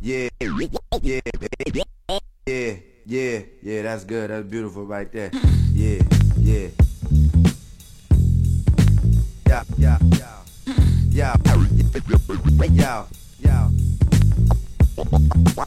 Yeah, yeah, yeah, yeah, yeah, that's good. That's beautiful right there. Yeah, yeah. Yeah, yeah, yeah. Yeah, yeah, yeah.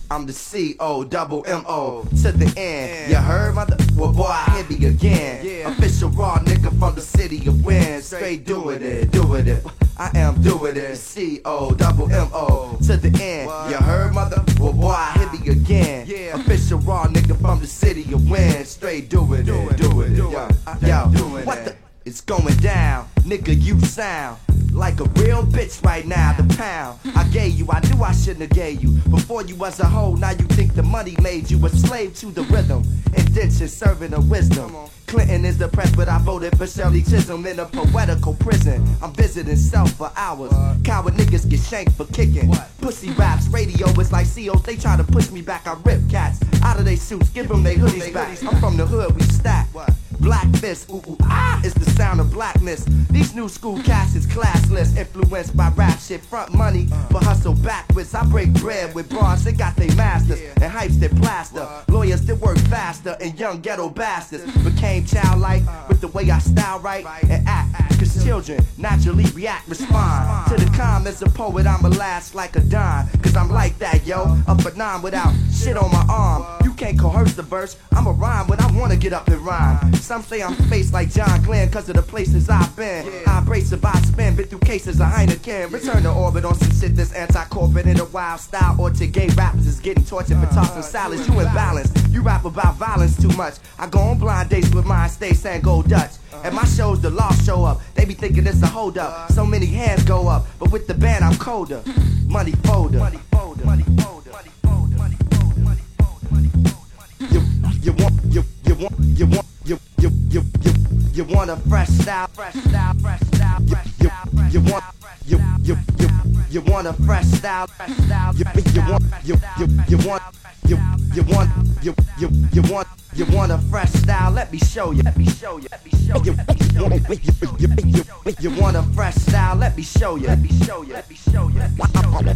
I'm the C O double M O to the end. You heard, mother? Well, boy, I hit me again. Official raw nigga from the city of wind. Straight doing it, doing it. I am doing it. C O double M O to the end. You heard, mother? Well, boy, I hit me again. Official raw nigga from the city of wind. Straight doing it, doing it. Yo, yo, what the? It's going down, nigga. You sound like a real bitch right now. The pound I gave you, I knew I shouldn't have gave you. Before you was a hoe, now you think the money made you a slave to the rhythm. Indention serving a wisdom. Clinton is the press, but I voted for Shirley Chisholm in a poetical prison. I'm visiting self for hours. Coward niggas get shanked for kicking. Pussy raps, radio is like COs, they try to push me back. I rip cats out of their suits, give them their hoodies back. I'm from the hood, we stack. Black fist, ooh ooh ah, is the sound of blackness. These new school cats is classless, influenced by rap shit. Front money, but hustle backwards. I break bread with bras, they got their masters and hypes that plaster. Lawyers that work faster and young ghetto bastards became childlike with the way I style right and act. Cause children naturally react, respond to the calm as a poet. I'ma last like a dime, cause I'm like that, yo. Up at nine without shit on my arm. Can't coerce the verse, I'ma rhyme when I wanna get up and rhyme. Some say I'm faced like John Glenn cause of the places I've been. I abrasive, I spin, been through cases of Heineken. Return to orbit on some shit that's anti-corporate in a wild style. Or to gay rappers is getting tortured for uh, tossing salads. You imbalanced, you rap about violence too much. I go on blind dates with mine, stay saying go Dutch. Uh-huh. At my shows, the law show up. They be thinking it's a hold up. Uh-huh. So many hands go up, but with the band, I'm colder. Money folder. Money folder. Money folder. You, want, you, you want, you want, you, you, you, you, you want a fresh style, fresh style, fresh style, fresh style, fresh you want, you, you, you, you want a fresh style, fresh style, you, you want, you, you, you want, you, you want, you, you, you want. You want a fresh style? Let me show you. Let me show you. Let me show you. Let me show you. Want a fresh style? Let me show you. Let me show you. Let me show you. Let me show you.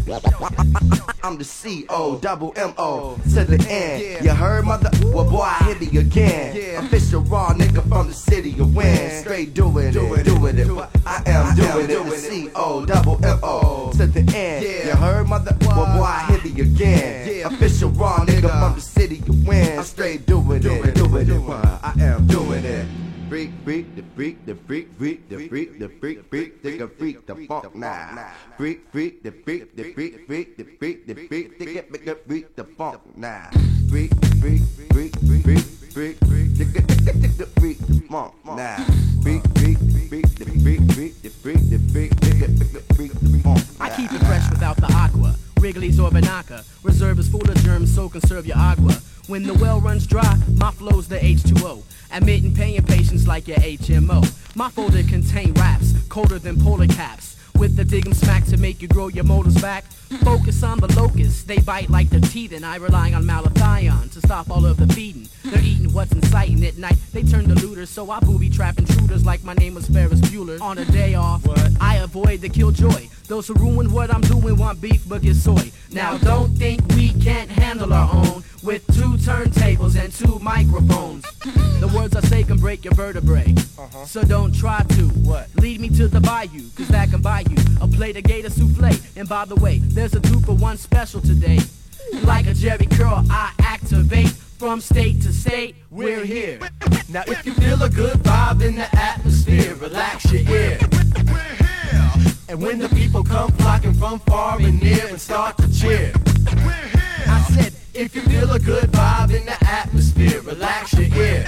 I'm the C O double M O to the end. You heard, mother? Well, boy, I hit me again. Official raw nigga from the city of wind. Straight doing it, doing it. I am doing it. The C O double M O to the end. You heard, mother? Well, boy, I hit me again. Official raw nigga from the city of wind. I'm straight doing it, doing it. I am doing it. Freak, freak, the freak, the freak, freak, the freak, the freak, freak, the freak, the funk now. Freak, freak, the freak, the freak, freak, the freak, the freak, the get the freak, the funk now. Freak, freak, freak, freak, freak, freak, the freak, the funk now. Freak, freak, the freak, the freak, freak, the freak, the Wrigley's or Banaka. Reserve is full of germs, so conserve your agua. When the well runs dry, my flow's the H2O. Admitting pain in patients like your HMO. My folder contain raps, colder than polar caps. With the dig 'em smack to make you grow your motors back. Focus on the locusts, they bite like their teeth, and I rely on malathion to stop all of the feeding. They're eating what's in sight, and at night they turn to looters, so I booby trap intruders like my name was Ferris Bueller. On a day off, I avoid the killjoy. Those who ruin what I'm doing want beef but get soy. Now don't think we can't handle our own with two turntables and two microphones. The words I say can break your vertebrae. Uh-huh. So don't try to. What? Lead me to the bayou, cause that can buy you a plate of gator souffle. And by the way, there's a two for one special today. Like a Jerry curl, I activate from state to state. We're here. Now if you feel a good vibe in the atmosphere, relax your ear. We're here. And when the people come flocking from far and near and start to cheer. If you feel a good vibe in the atmosphere, relax your ear.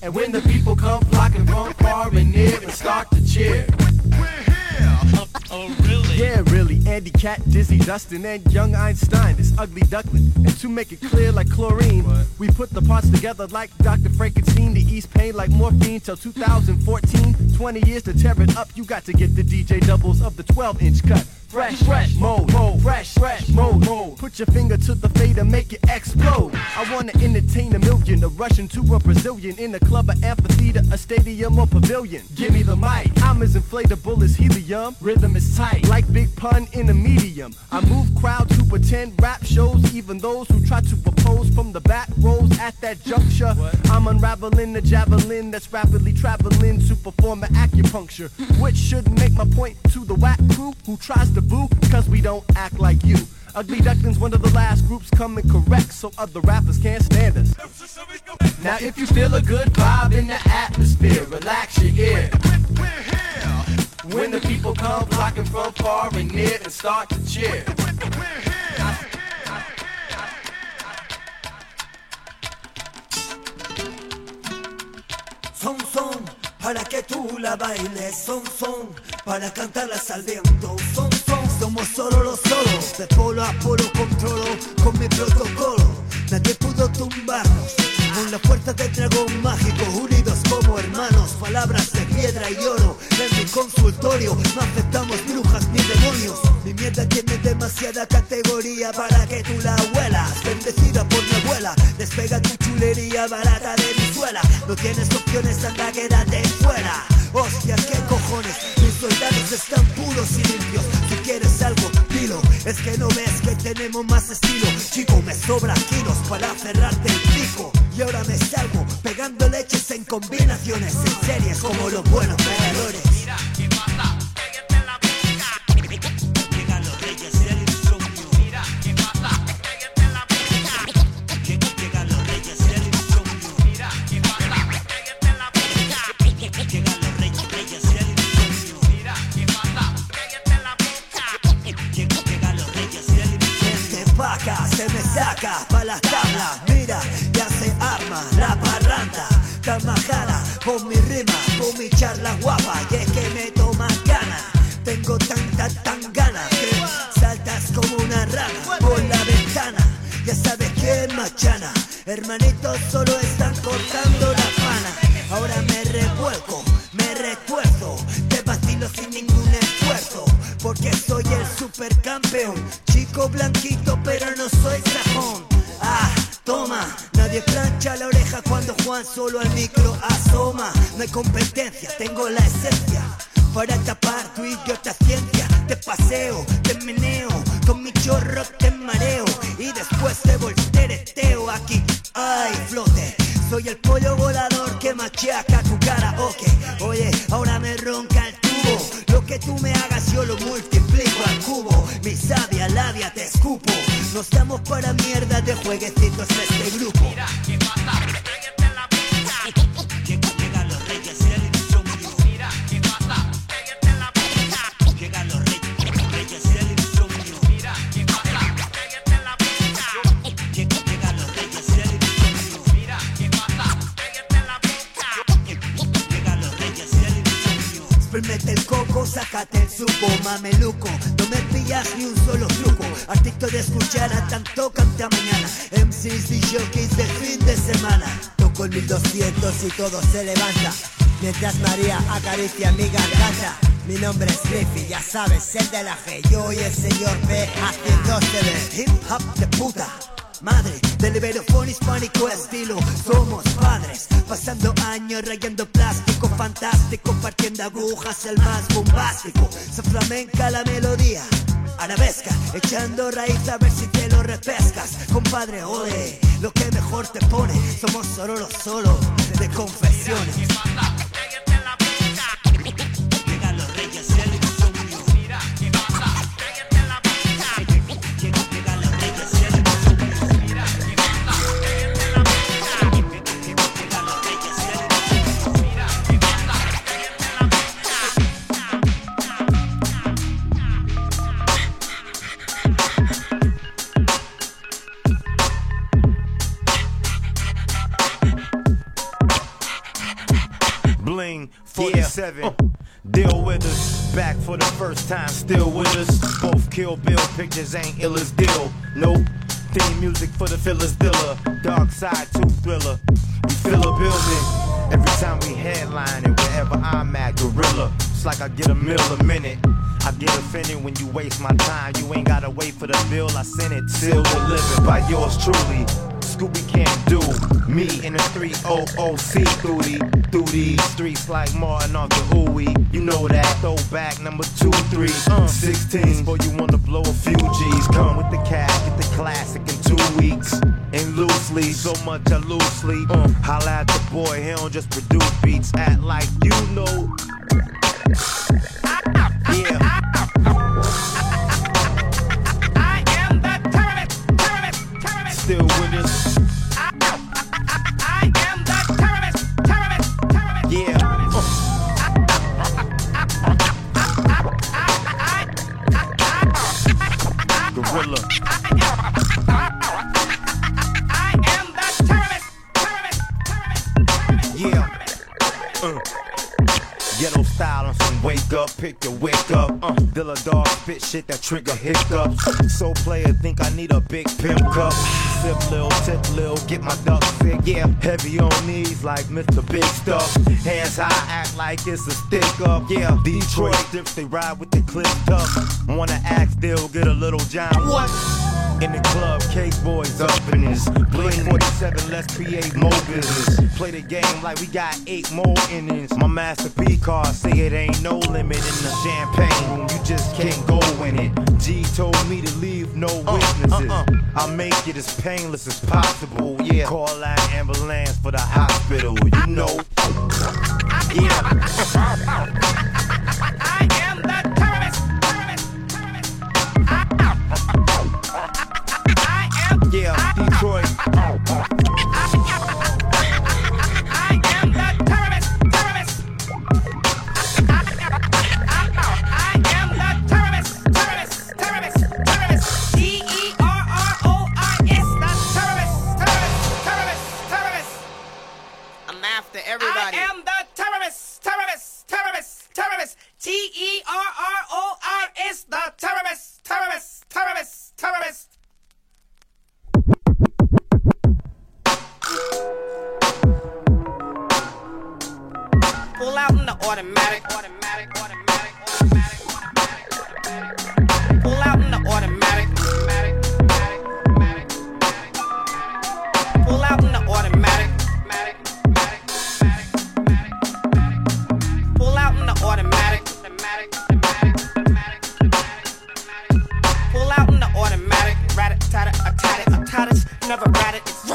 And when the people come flocking from far and near and start to cheer. We're here. Oh, oh, really? Yeah, really. Andy Cat, Dizzy Dustin, and young Einstein, this ugly duckling. And to make it clear like chlorine, we put the parts together like Dr. Frankenstein, the East pain like morphine till 2014. 20 years to tear it up, you got to get the DJ doubles of the 12 inch cut. fresh, fresh mode, mode, fresh, fresh mode, mode. Put your finger to the fader, make it explode. I wanna entertain a million, a Russian to a Brazilian in a club, an amphitheater, a stadium or pavilion. Give me the mic, I'm as inflatable as helium. Rhythm is tight, like Big Pun in a medium. I move crowds who attend rap shows, even those who try to oppose from the back rows at that juncture. I'm unraveling the javelin that's rapidly traveling to perform an acupuncture, which should make my point to the whack crew who tries to boo, cause we don't act like you. Ugly Duckling's one of the last groups coming correct, so other rappers can't stand us. Now if you feel a good vibe in the atmosphere, relax your ear. When the people come flocking from far and near and start to cheer. Son, son, para que tú la bailes. Son, son, para cantarlas al viento. Son, son, somos solo los solos. De polo a polo controlo con mi protocolo. Nadie pudo tumbarnos. Con la fuerza del dragón mágico, unidos como hermanos. Palabras de piedra y oro. Consultorio no aceptamos brujas ni demonios. Mi mierda tiene demasiada categoría para que tú la huelas. Bendecida por mi abuela. Despega tu chulería barata de mi suela. No tienes opciones, anda, quédate fuera. Hostias, qué cojones. Mis soldados están puros y limpios. Si quieres algo, Es que no ves que tenemos más estilo. Chico, me sobra kilos para cerrarte el pico. Y ahora me salgo pegando leches en combinaciones. En series como los buenos peleadores. Mira, ya se arma la parranda. Tan majada con mi rima, con mi charla guapa. Y es que me toma gana. Tengo tanta, tan gana que saltas como una rana por la ventana. Ya sabes que machana. Hermanitos solo están cortando la pana. Ahora me revuelco, me retuerzo. Te vacilo sin ningún esfuerzo. Porque soy el supercampeón. Chico blanquito, Solo al micro asoma. No hay competencia, tengo la esencia. Para tapar tu idiota ciencia, te paseo, te meneo, con mi chorro te mareo y después te voltereteo aquí. Ay, flote, soy el pollo volador que machaca tu cara, ok. Oye, ahora me ronca el tubo. Lo que tú me hagas yo lo multiplico al cubo. Mi sabia labia te escupo. No estamos para mierda de jueguecitos este grupo. Escuchar a tanto canta mañana. MCs y jockeys de fin de semana. Toco el 1200 y todo se levanta. Mientras María acaricia mi garganta. Mi nombre es Riffy, ya sabes, el de la G. Yo y el señor B haciendo ve. Hip hop de puta. Madre del iberofón hispánico estilo Somos padres, pasando años rayando plástico Fantástico, partiendo agujas, el más bombástico Se flamenca la melodía Arabesca, echando raíz a ver si te lo repescas. Compadre, ole, lo que mejor te pone Somos solo los solos de confesiones 47. Deal with us. Back for the first time, still with us. Both Kill Bill pictures ain't ill as deal. Nope. Theme music for the fillers diller. Dark side 2 thriller. We fill a building. Every time we headline it, wherever I'm at, gorilla. It's like I get a mill a minute. I get offended when you waste my time. You ain't gotta wait for the bill, I sent it. Still delivered by yours truly. Can't do me in the 300C through, the, through these streets like Martin off the Ooey. You know that throwback number two, three, uh, 16. For you wanna blow a few G's. Come with the cash, get the classic in two weeks. And loosely, so much I lose sleep. Uh, holla at the boy, he don't just produce beats. Act like you know. Yeah. Spit shit that trigger hiccups. So player think I need a big pimp cup. Sip lil, tip lil, get my duck sick. Yeah, heavy on knees like Mr. Big Stuff. Hands high, act like it's a stick up. Yeah, Detroit dips, they ride with the clip up. Wanna act still, get a little John. What? In the club, Cake Boys up in this. Blink 47, let's create more business. Play the game like we got eight more innings. My Master P car say it ain't no limit in the champagne room. You just can't go in it. G told me to leave no witnesses. I'll make it as painless as possible. Yeah, call that ambulance for the hospital. You know. Yeah. I am never it.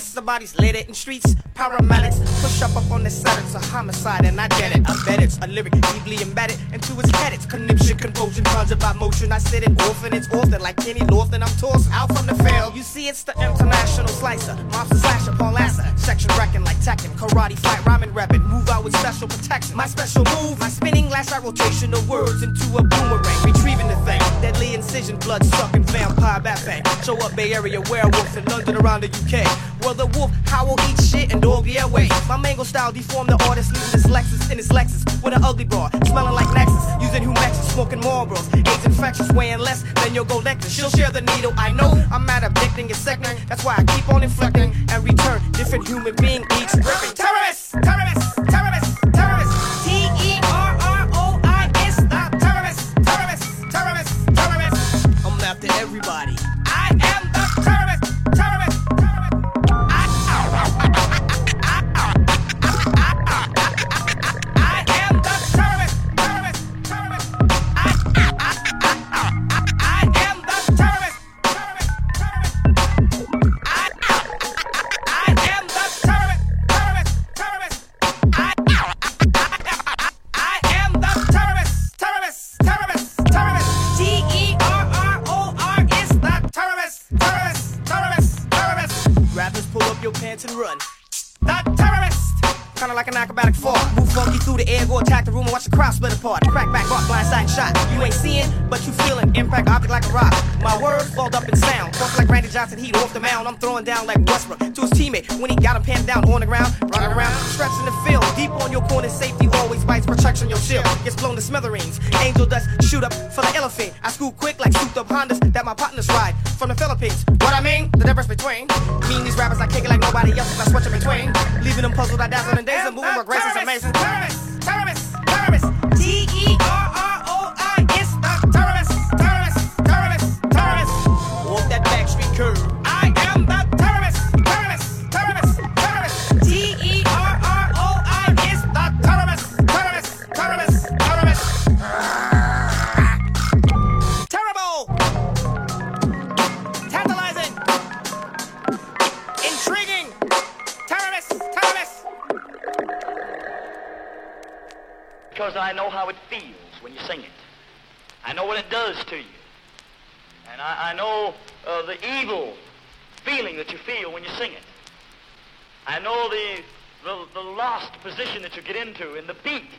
See it, somebody's lit in streets. Paramedics push up up on the side. it's a homicide, and I get it. I bet it's a lyric deeply embedded into his head. It's conniption, compulsion, conjured by motion. I sit it often, it's often like Kenny Lofton. I'm tossed out from the field. You see, it's the international slicer, mobster slasher, Paul Lasser. Section wrecking like Tekken, karate fight, rhyming, rapid. Move out with special protection. My special move, my spinning lash out rotation of words into a boomerang, retrieving the thing. Deadly incision, blood sucking vampire bat bang. Show up Bay Area werewolf in London around the UK. Well, the wolf howl, eat shit, and dog yeah way. My mango style deform the artist, leaving his Lexus in his Lexus with an ugly broad, smelling like Lexus, using Humexus, smoking Marlboros. AIDS infectious, weighing less than your necklace. She'll share the needle, I know. I'm mad addicting, it's second. That's why I keep on inflecting and return. Different human being. Terrorists, terrorists, terrorists, terrorists. It feels when you sing it. I know what it does to you. And I, I know uh, the evil feeling that you feel when you sing it. I know the, the, the lost position that you get into in the beat.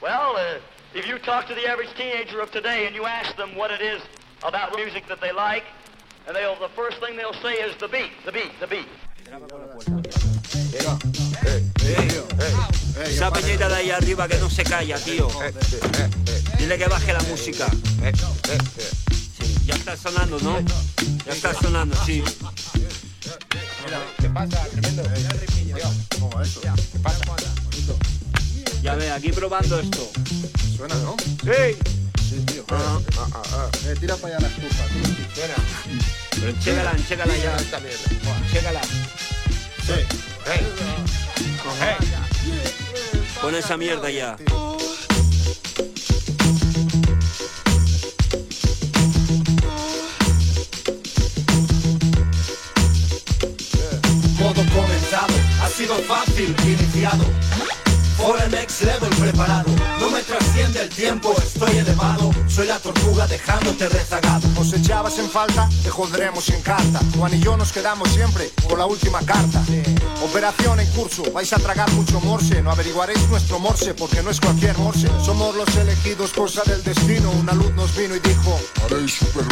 Well, uh, if you talk to the average teenager of today and you ask them what it is about music that they like, and they'll, the first thing they'll say is the beat, the beat, the beat. Esa peñita de ahí arriba que no se calla, tío. Dile que baje la música. Sí, ya está sonando, ¿no? Ya está sonando, sí. ¿Qué pasa? Tremendo. ¿Qué pasa? Ya ve, aquí probando esto. Suena, ¿no? Sí. Sí, tío. Ah, ah, ah. Eh, tira para allá la estufa, tío. Suena. Pero chécala, chécala ya. Esta mierda. Chécala. Sí. Hey. Pon esa mierda ya. Modo comenzado, ha sido fácil, iniciado. Por el next level preparado, no me trasciende el tiempo, estoy elevado. Soy la tortuga dejándote rezagado. Os echabas en falta, te joderemos en carta. Juan y yo nos quedamos siempre con la última carta. Operación en curso, vais a tragar mucho morse. No averiguaréis nuestro morse porque no es cualquier morse. Somos los elegidos, cosa del destino. Una luz nos vino y dijo: Haréis super.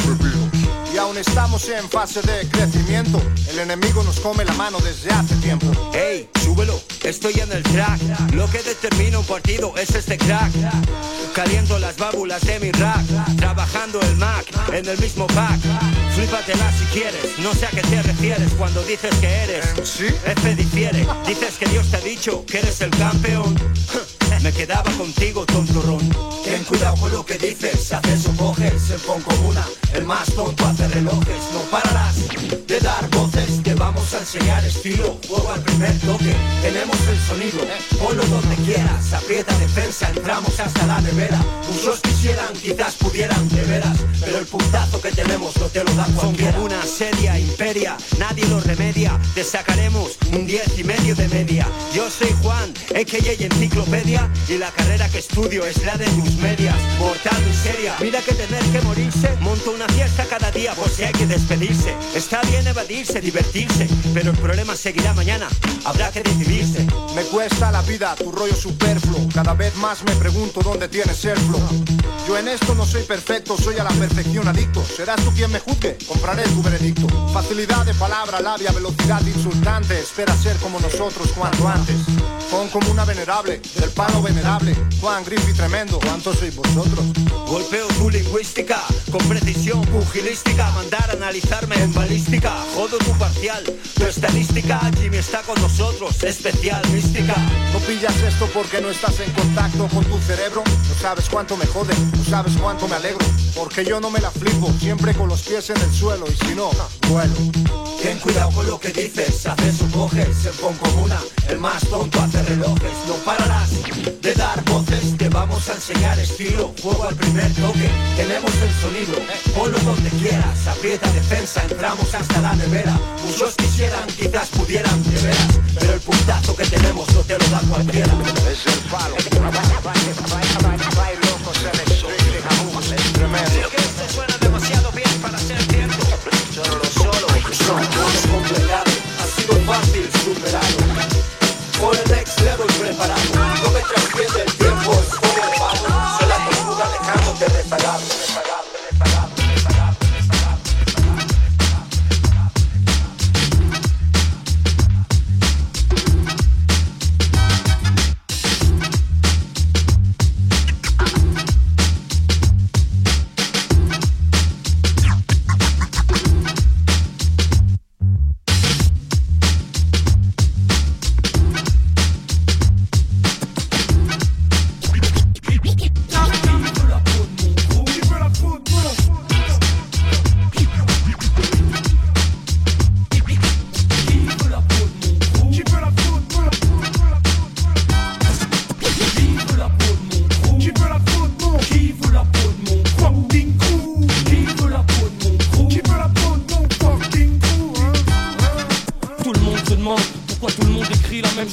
Y aún estamos en fase de crecimiento. El enemigo nos come la mano desde hace tiempo. Ey, súbelo, estoy en el track. Lo que determina un partido es este crack. Caliento las válvulas de mi rack. Trabajando el Mac en el mismo pack. Flípatela si quieres, no sé a qué te refieres cuando dices que eres. ¿Sí? F difiere, dices que Dios te ha dicho que eres el campeón. Me quedaba contigo, tontorrón. Ten cuidado con lo que dices, haces o coges el pon comuna. El más tonto hace relojes, no pararás de dar voces. Te vamos a enseñar estilo, juego al primer toque. Tenemos el sonido, ponlo donde quieras. Aprieta defensa, entramos hasta la nevera. Muchos quisieran, quizás pudieran, de veras. Pero el puntazo que tenemos no te lo da cualquiera. como una seria imperia, nadie lo remedia. Te sacaremos un 10 y medio de media. Yo soy Juan, a.k.a. enciclopedia. Y la carrera que estudio es la de tus medias. Mortal miseria, mira que tener que morirse. Monto una fiesta cada día por si hay que despedirse. Está bien evadirse, divertirse. Pero el problema seguirá mañana. Habrá que decidirse. Me cuesta la vida tu rollo superfluo. Cada vez más me pregunto dónde tienes el flow. Yo en esto no soy perfecto, soy a la perfección adicto. Serás tú quien me juzgue, compraré tu veredicto. Facilidad de palabra, labia, velocidad insultante. Espera ser como nosotros cuanto antes. Pon como una venerable, del palo venerable. Juan Griffith tremendo, ¿cuántos sois vosotros? Golpeo tu lingüística con precisión pugilística. Mandar a analizarme en balística. Jodo tu parcial, tu estadística. Jimmy está con nosotros, especial mística. No pillas esto porque no estás en contacto con tu cerebro. No sabes cuánto me jode, no sabes cuánto me alegro. Porque yo no me la flipo, siempre con los pies en el suelo. Y si no, vuelo. Ten cuidado con lo que dices, haces o coges el pon comuna. El más tonto hace relojes, no pararás de dar voces. Te vamos a enseñar estilo, juego al primer toque. Tenemos el sonido, ponlo donde quieras. Aprieta defensa, entramos hasta la nevera. Muchos quisieran, quizás pudieran, de veras. Pero el puntazo que tenemos no te lo da cualquiera. Es el palo.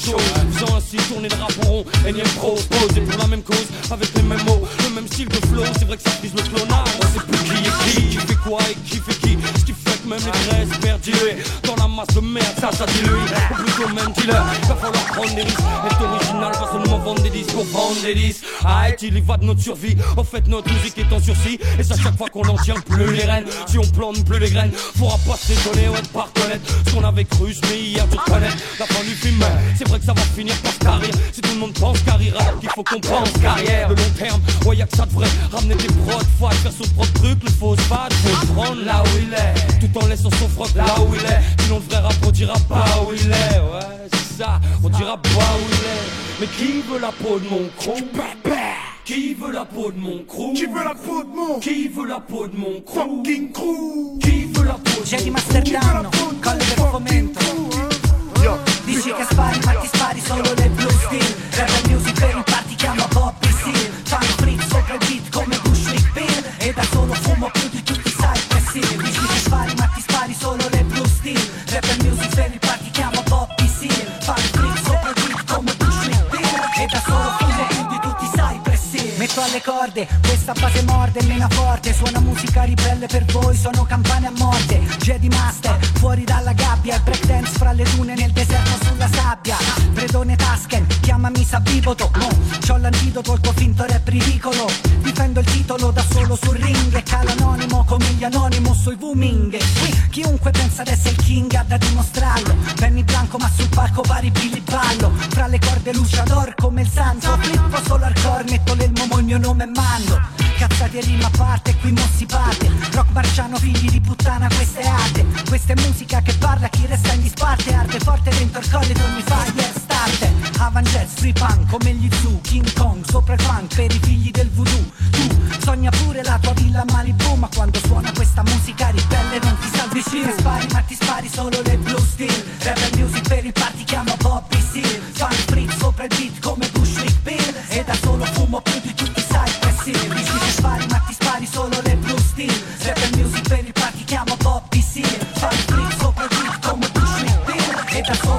Chose Faisant ainsi tourner le rap en rond Énième pro posé pour la même cause Avec les mêmes flow, c'est vrai que ça frise le clonage. On sait plus qui est qui, qui fait quoi et qui fait qui. Ce qui fait que même les graisses perduées dans la masse de merde, ça, ça dilue. Ou plutôt même dealer, va falloir prendre des risques. Être original, pas seulement vendre des disques pour vendre des disques. Arrête, il y va de notre survie. En fait, notre musique est en sursis. Et c'est à chaque fois qu'on en tient plus les rênes. Si on plante plus les graines, faudra pas s'étonner ou être pas reconnaître ce qu'on avait cru, mais hier tout connaître. La fin du film, c'est que ça va finir par se tarir. Si tout le monde pense carrière, alors qu'il faut qu'on pense carrière. De long terme, ouais, y'a que ça de vrai. Ramener des prods, faut faire son propre truc, le phosphate, faut le prendre là où il est. Tout en laissant son froc là où il est. Sinon, le vrai rap, on dira pas où il est. Ouais, c'est ça, on dira pas où il est. Mais qui veut la peau de mon crew Qui veut la peau de mon crew Qui veut la peau de mon Qui veut la peau de mon crew Fucking crew Chi veut la peau C'è di Masterdano, colle del fomento Dici che spari ma ti spari solo nel blue steel. Rap music per il party chiama Bobby Seal. Fanno fritz sopra il beat come Bushwick Bill E da solo fumo più di tutti i Cypress Hill Dici che spari ma ti spari solo nel blue steel Alle corde, questa base morde, mena forte. Suona musica ribelle per voi, sono campane a morte. Jedi Master, fuori dalla gabbia. E breakdance fra le dune nel deserto sulla sabbia. Bredone Tasken, chiamami Sabiboto No, c'ho l'antidoto, il tuo finto rap ridicolo. Difendo il titolo da solo sul ring. E calo anonimo come gli anonimo sui booming qui chiunque pensa d'essere il king ha da dimostrarlo. Benny Blanco ma sul palco pari Billy Ballo. Fra le corde luciador come il santo. Flippo solo hardcore, metto l'elmo mo il mio nome è Mando. Cazzate rima a parte, qui mo si parte. Rock marciano, figli di puttana, questa è arte. Questa è musica che parla, chi resta in disparte. Arde forte dentro il collo di ogni fire starter Avangel, free punk, come gli zoo King Kong, sopra il funk, per i figli del voodoo. Tu sogna pure la tua villa a Malibu Ma quando suona questa musica ribelle non ti salvi Dici che spari, ma ti spari solo le blue steel. And music per il party chiama Bobby Seal Funk fritz sopra il beat come Bushwick Bill E da solo fumo più di tutti i Cypress Hill Dici che spari, ma ti spari solo le blue steel. And music per il party chiama Bobby Seal Funk fritz sopra il beat come Bushwick Bill E da solo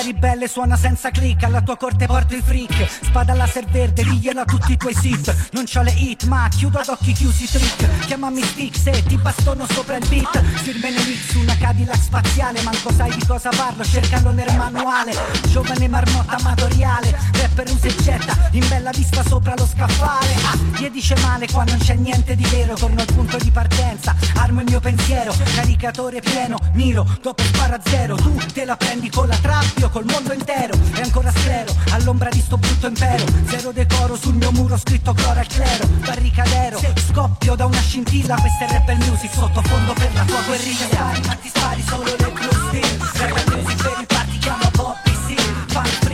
Musica ribelle suona senza click Alla tua corte porto i freak. Spada laser verde, diglielo a tutti i tuoi sit. Non c'ho le hit ma chiudo ad occhi chiusi trick. Chiamami stick se ti bastono sopra il beat. Firme mix su una Cadillac spaziale. Manco sai di cosa parlo, cercalo nel manuale. Giovane marmotta amatoriale Rapper usa e in bella vista sopra lo scaffale. Ah, gli dice male qua non c'è niente di vero. Torno al punto di partenza, armo il mio pensiero. Caricatore pieno, miro, dopo spara zero. Tu te la prendi con la trap, io col mondo intero E ancora sclero, all'ombra di sto brutto impero. Zero decoro sul mio muro scritto gloria al clero Barricadero, scoppio da una scintilla Questa è rapper music, sottofondo per la tua guerriglia. Spari, ma ti spari solo le blue steel Rapper music per il party chiama Bobby Seal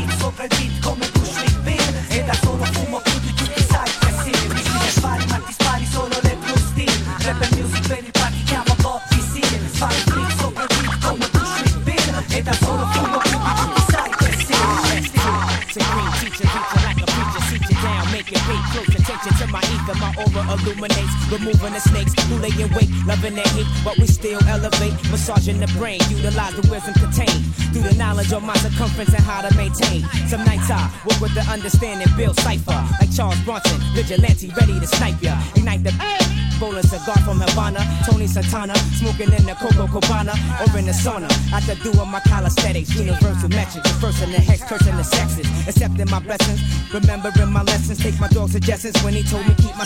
close attention to my ether. My aura illuminates, removing the snakes who lay in wait, loving their hate, but we still elevate, massaging the brain, utilize the wisdom contained through the knowledge of my circumference and how to maintain. Some nights I work with the understanding, build cipher like Charles Bronson, vigilante, ready to snipe ya, ignite the. Rolling cigar from Havana, Tony Santana, smoking in the Coco Cabana or in the sauna. After doing my calisthenics, universal metrics, first in the hex, cursing the sexes, accepting my blessings, remembering my lessons, take my dog's suggestions when he told me keep my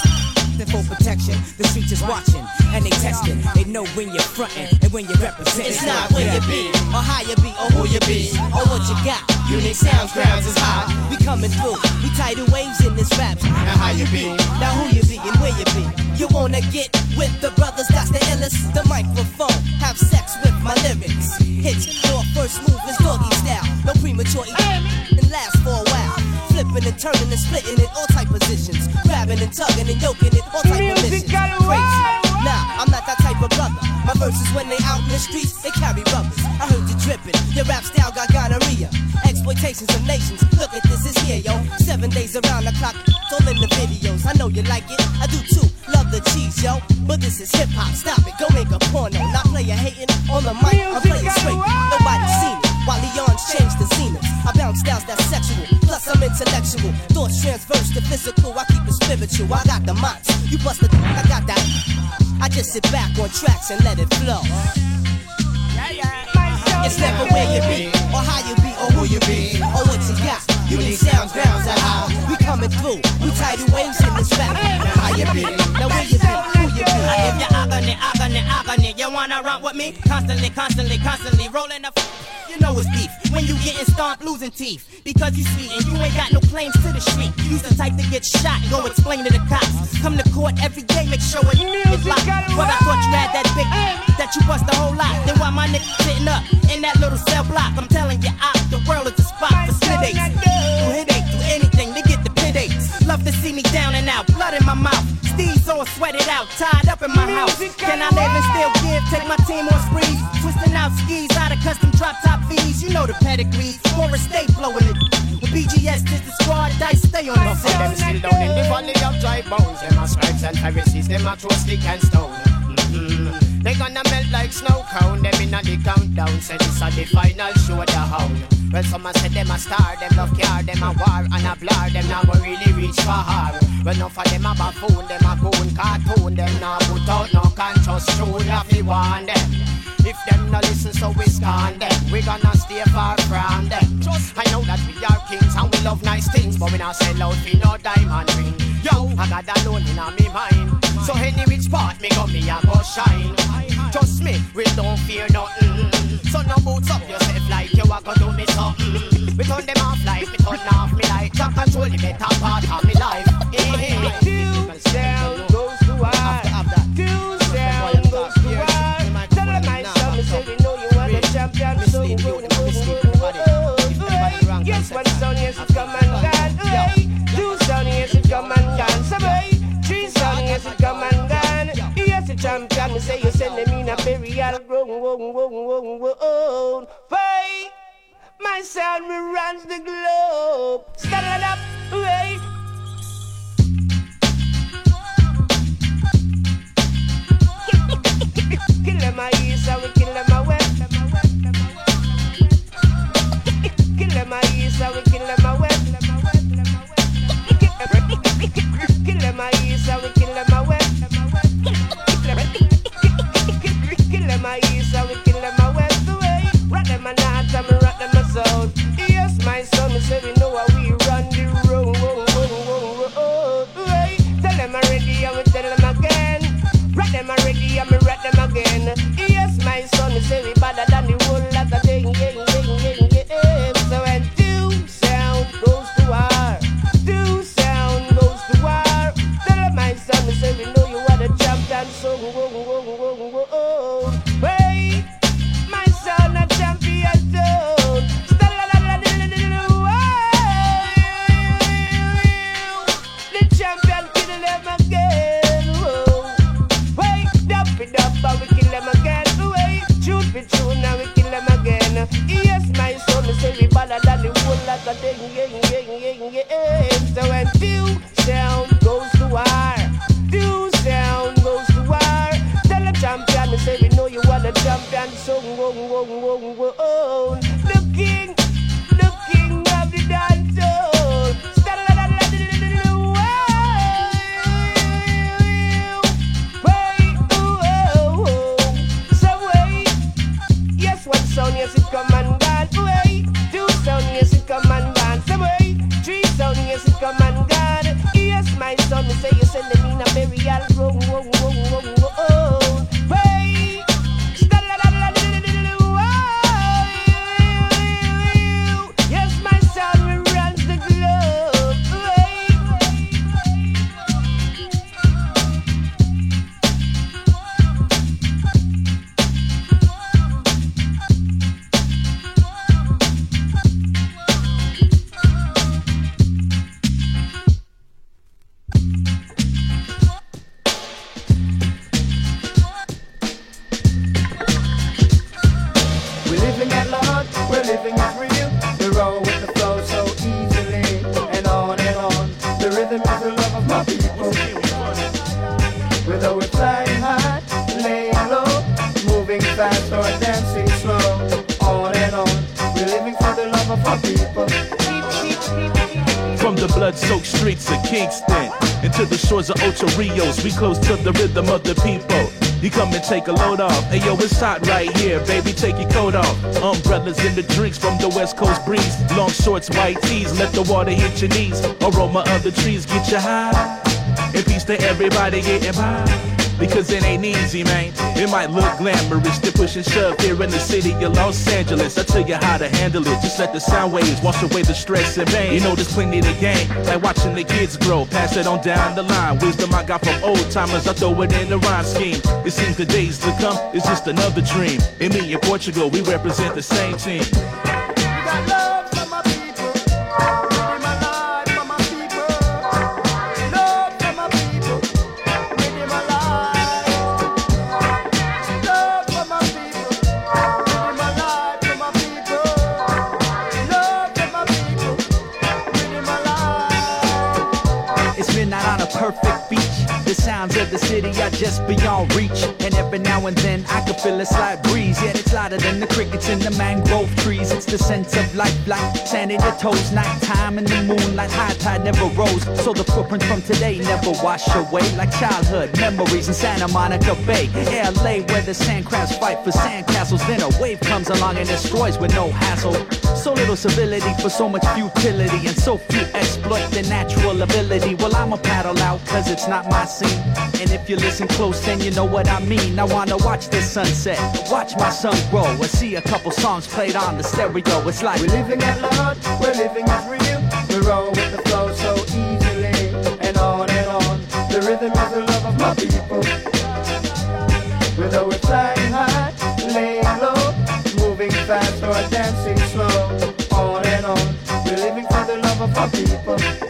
for protection. The streets is watching and they testing. They know when you're fronting and when you're representing. It's not where you be, or how you be, or who you be, or what you got. Unique sounds, grounds is high. We coming through, we tidal waves in this rap. Now how you be, now who you be and where you be. You wanna get with the brothers, that's the illest. The microphone, have sex with my lyrics. Hits your first move is doggy style. No premature and last for a while. Flipping and turning and splitting in all type positions. Grabbing and tugging and yoking it all type of missions. Crazy. I'm not that type of brother. My verses when they out in the streets, they carry rubbers. I heard you dripping. Your rap style got gonorrhea. Exploitations of nations. Look at this, it's here, yo. Seven days around the clock, all in the videos. I know you like it, I do too. Love the cheese, yo. But this is hip hop. Stop it, go make a porno. Not player hating on the mic. I'm playing straight. Nobody seen it. While Leon's changed the scenery. I bounce styles that's sexual, plus I'm intellectual. Thoughts transverse to physical, I keep it spiritual. I got the mops, you bust the I got that. I just sit back on tracks and let it flow. It's never where you be, or how you be, or who you be, or what you got. Unique sounds, grounds, and how we coming through. We tidal waves in this rap. How you be? Now where you be? Who you be? Uh, if you're agony, agony, agony, you wanna run with me? Constantly, constantly, constantly rolling the. You know it's beef when you getting stomped, losing teeth. Because you sweet and you ain't got no claims to the street. You's the type to get shot, go explain to the cops. Come to court every day, make sure it is locked. But I thought you had that big that you bust the whole lot. Then why my nigga sitting up in that little cell block? I'm telling you, out the world is a spot for slidates. Do headache, do anything Love to see me down and out, blood in my mouth. Steve's all sweated out, tied up in my house. Can I live and still give? Take my team on sprees, twisting out skis out of custom drop top fees. You know the pedigree, Forest State blowing it. With BGS, this the squad, dice stay on the For them still down in the valley of dry bones. Them are scribes and Pharisees, them are throw stick and stone. Mhm. They gonna melt like snow cone. Them inna the countdown. Say this a the final show the hound. Well, some a say them a star, them love car, them a war and a blur, them now go really reach her. Well, enough of them a buffoon, them a goon cartoon, them now put out no conscious tune. You fi warn them. If them no listen, so we scorn them. We gonna stay far from them. Trust, I know that we are kings and we love nice things, but we not sell out for no diamond ring. Yo, I got that alone in me mind. So any which part me go, me a go shine. Trust me, we don't fear nothing. So no boots up yourself like you a go do me something. We turn them off like me turn off me light. Top control the better part of me life. Two sound goes to war. Two sound goes to war. Tell them son, me say we know you are the champion. So go, go. Hey, Yes, one sound, yes, it come and gone. Hey, Two sound, yes, it come and gone. So hey, three sound, yes, it come and gone. Yes, the champion, me say you send them in a burial ground. Whoa, whoa, whoa, whoa. Oh. My sound runs the globe. Stand up, hey. Kill east and we kill west. Kill east and we kill west. Into the shores of Ocho Rios, we close to the rhythm of the people. You come and take a load off. Hey yo, it's hot right here, baby. Take your coat off. Umbrellas in the drinks from the West Coast breeze. Long shorts, white tees, let the water hit your knees. Aroma of the trees get you high. And peace to everybody getting by. Because it ain't easy, man. It might look glamorous to push and shove here in the city of Los Angeles. I tell you how to handle it. Just let the sound waves wash away the stress and pain. You know there's plenty to gain. Like watching the kids grow, pass it on down the line. Wisdom I got from old timers, I throw it in the rhyme scheme. It seems the days to come is just another dream. In me in Portugal, we represent the same team. Sounds of the city are just beyond reach. And every now and then I can feel a slight breeze. Yet it's lighter than the crickets in the mangrove trees. It's the sense of life like sand in your toes. Nighttime in the moonlight, high tide never rose. So the footprints from today never wash away. Like childhood memories in Santa Monica Bay. LA where the sand crabs fight for sandcastles. Then a wave comes along and destroys with no hassle. So little civility for so much futility. And so few exploit the natural ability. Well, I'ma paddle out cause it's not my scene. And if you listen close, then you know what I mean. I wanna watch the sunset, watch my son grow, and see a couple songs played on the stereo. It's like we're living at large, we're living is real. We roll with the flow so easily, and on and on. The rhythm is the love of my people. Whether we're flying high, laying low, moving fast or dancing slow, on and on. We're living for the love of our people.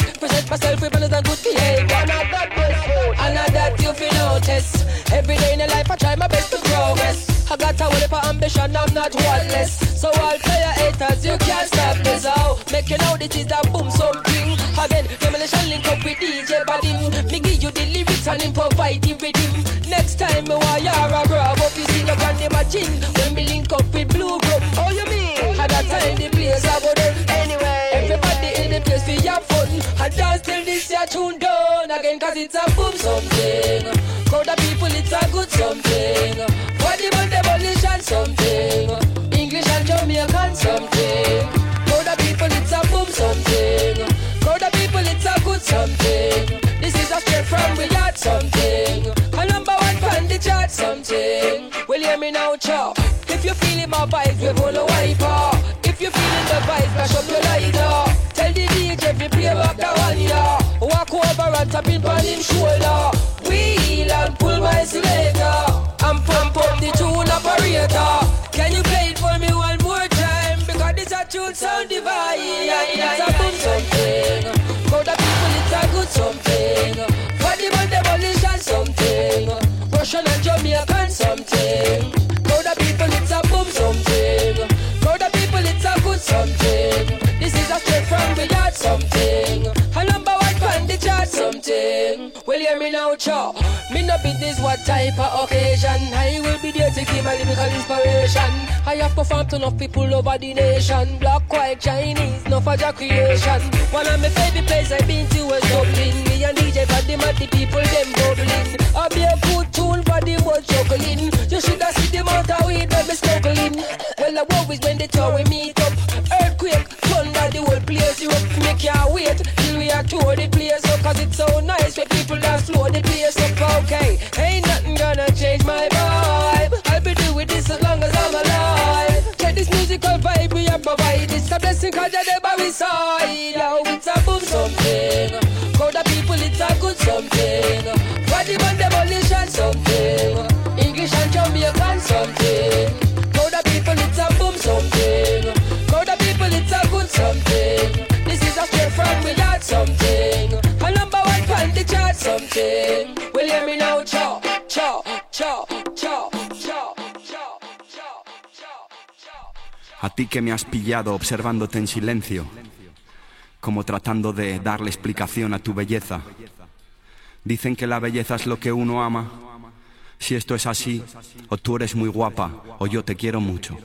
I got a whole for ambition, I'm not worthless. less So all player haters, you can't stop me So. Making know this is that boom something. Again, demolition link up with DJ Vadim. Me give you the lyrics and him the rhythm. Next time me you a grab up You see name a chin When me link up with Blue Group Oh you mean? At that time the place I go then Anyway Everybody in the place we your fun. And dance till this your tune down Again cause it's a boom something chop. If you're feeling my vibes, we pull a wiper. If you're feeling the vibes, mash up your lighter. Tell the DJ if you play back the one, yeah. Walk over and tap it on him shoulder. Wheel and pull my selector. And pump up the tune operator. Can you play it for me one more time? Because this a tune sound divine. It's a boom something. For the people, it's a good something. Hear me now, chow. Me no business what type of occasion. I will be there to give my lyrical inspiration. I have performed to enough people over the nation. Black, white, Chinese, no for your creation. One of my favorite places I've been to was Dublin. Me and DJ Paddy, the people, them bubbling. I'll be a good tune for the world juggling. You should have seen the amount of weed that me smuggling. Well, I always when they tour we meet up. Earthquake, thunder, the whole place you up. Make you wait till we are tour the place up. Cause it's so nice slow the place up. Okay, ain't nothing gonna change my vibe. I'll be doing this as long as I'm alive. Get we are provide. It's a blessing cause you never we side. Yo, it's a boom something. For the people, it's a good something. For the man, demolition something. A ti que me has pillado observándote en silencio, como tratando de darle explicación a tu belleza. Dicen que la belleza es lo que uno ama. Si esto es así, o tú eres muy guapa, o yo te quiero mucho.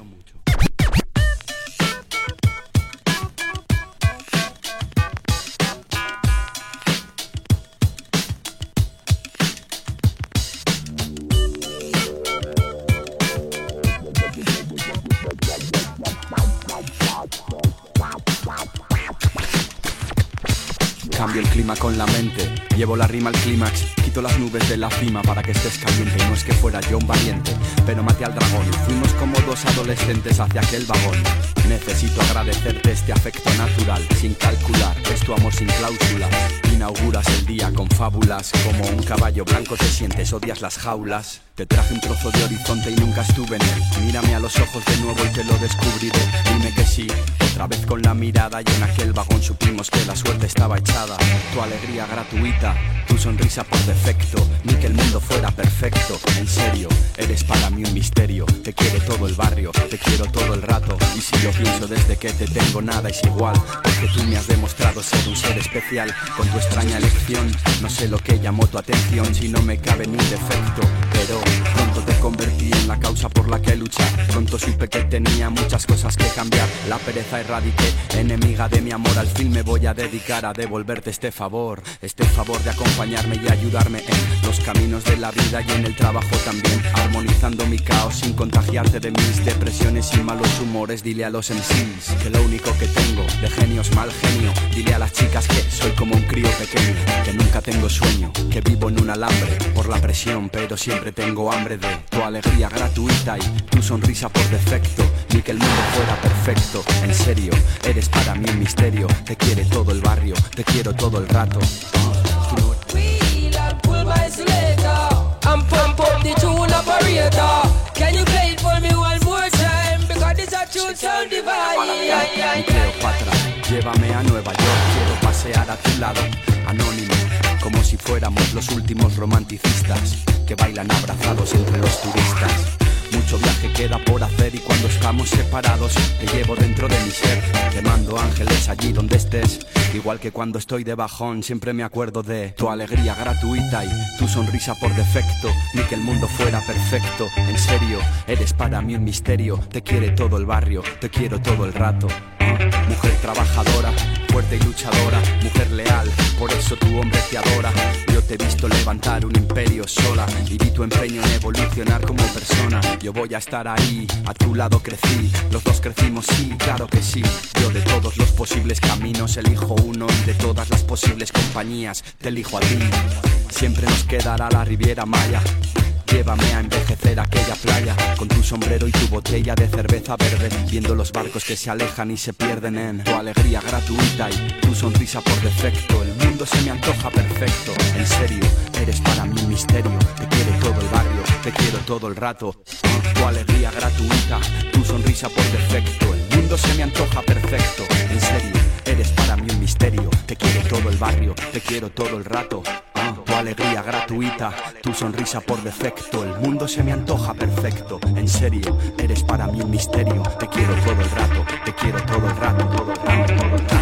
Con la mente, llevo la rima al clímax, quito las nubes de la cima para que estés caliente. No es que fuera yo un valiente, pero maté al dragón. Fuimos como dos adolescentes hacia aquel vagón. Necesito agradecerte este afecto natural, sin calcular, es tu amor sin cláusulas. Inauguras el día con fábulas, como un caballo blanco te sientes, odias las jaulas. Te traje un trozo de horizonte y nunca estuve en él. Mírame a los ojos de nuevo y te lo descubriré. Dime que sí, otra vez con la mirada y en aquel vagón supimos que la suerte estaba echada. Tu alegría gratuita, tu sonrisa por defecto, ni que el mundo fuera perfecto. En serio, eres para mí un misterio. Te quiere todo el barrio, te quiero todo el rato. Y si yo pienso desde que te tengo nada es igual, porque tú me has demostrado ser un ser especial. Con tu extraña elección, no sé lo que llamó tu atención, si no me cabe ni defecto, pero Bye. Pronto te convertí en la causa por la que luchar. Pronto supe que tenía muchas cosas que cambiar. La pereza erradiqué, enemiga de mi amor. Al fin me voy a dedicar a devolverte este favor, este favor de acompañarme y ayudarme en los caminos de la vida y en el trabajo también. Armonizando mi caos sin contagiarte de mis depresiones y malos humores. Dile a los MCs que lo único que tengo de genio es mal genio. Dile a las chicas que soy como un crío pequeño, que nunca tengo sueño, que vivo en un alambre por la presión, pero siempre tengo hambre de tu alegría gratuita y tu sonrisa por defecto. Ni que el mundo fuera perfecto, en serio, eres para mí un misterio. Te quiere todo el barrio, te quiero todo el rato. Can you play it for me one Cleopatra, llévame a Nueva York, quiero pasear a tu lado, anónimo, como si fuéramos los últimos romanticistas que bailan abrazados entre los turistas. Mucho viaje queda por hacer y cuando estamos separados te llevo dentro de mi ser. Te mando ángeles allí donde estés. Igual que cuando estoy de bajón siempre me acuerdo de tu alegría gratuita y tu sonrisa por defecto. Ni que el mundo fuera perfecto. En serio, eres para mí un misterio. Te quiere todo el barrio, te quiero todo el rato. Mujer trabajadora, fuerte y luchadora, mujer leal, por eso tu hombre te adora. Yo te he visto levantar un imperio sola y vi tu empeño en evolucionar como persona. Yo voy a estar ahí, a tu lado crecí, los dos crecimos, sí, claro que sí. Yo de todos los posibles caminos elijo uno y de todas las posibles compañías te elijo a ti. Siempre nos quedará la Riviera Maya. Llévame a envejecer aquella playa con tu sombrero y tu botella de cerveza verde, viendo los barcos que se alejan y se pierden en tu alegría gratuita y tu sonrisa por defecto. El mundo se me antoja perfecto. En serio, eres para mí un misterio. Te quiere todo el barrio, te quiero todo el rato. Tu alegría gratuita, tu sonrisa por defecto. El mundo se me antoja perfecto. En serio, eres para mí un misterio. Te quiere todo el barrio, te quiero todo el rato alegría gratuita, tu sonrisa por defecto. El mundo se me antoja perfecto, en serio, eres para mí un misterio. Te quiero todo el rato, te quiero todo el rato, todo el rato. Todo el rato.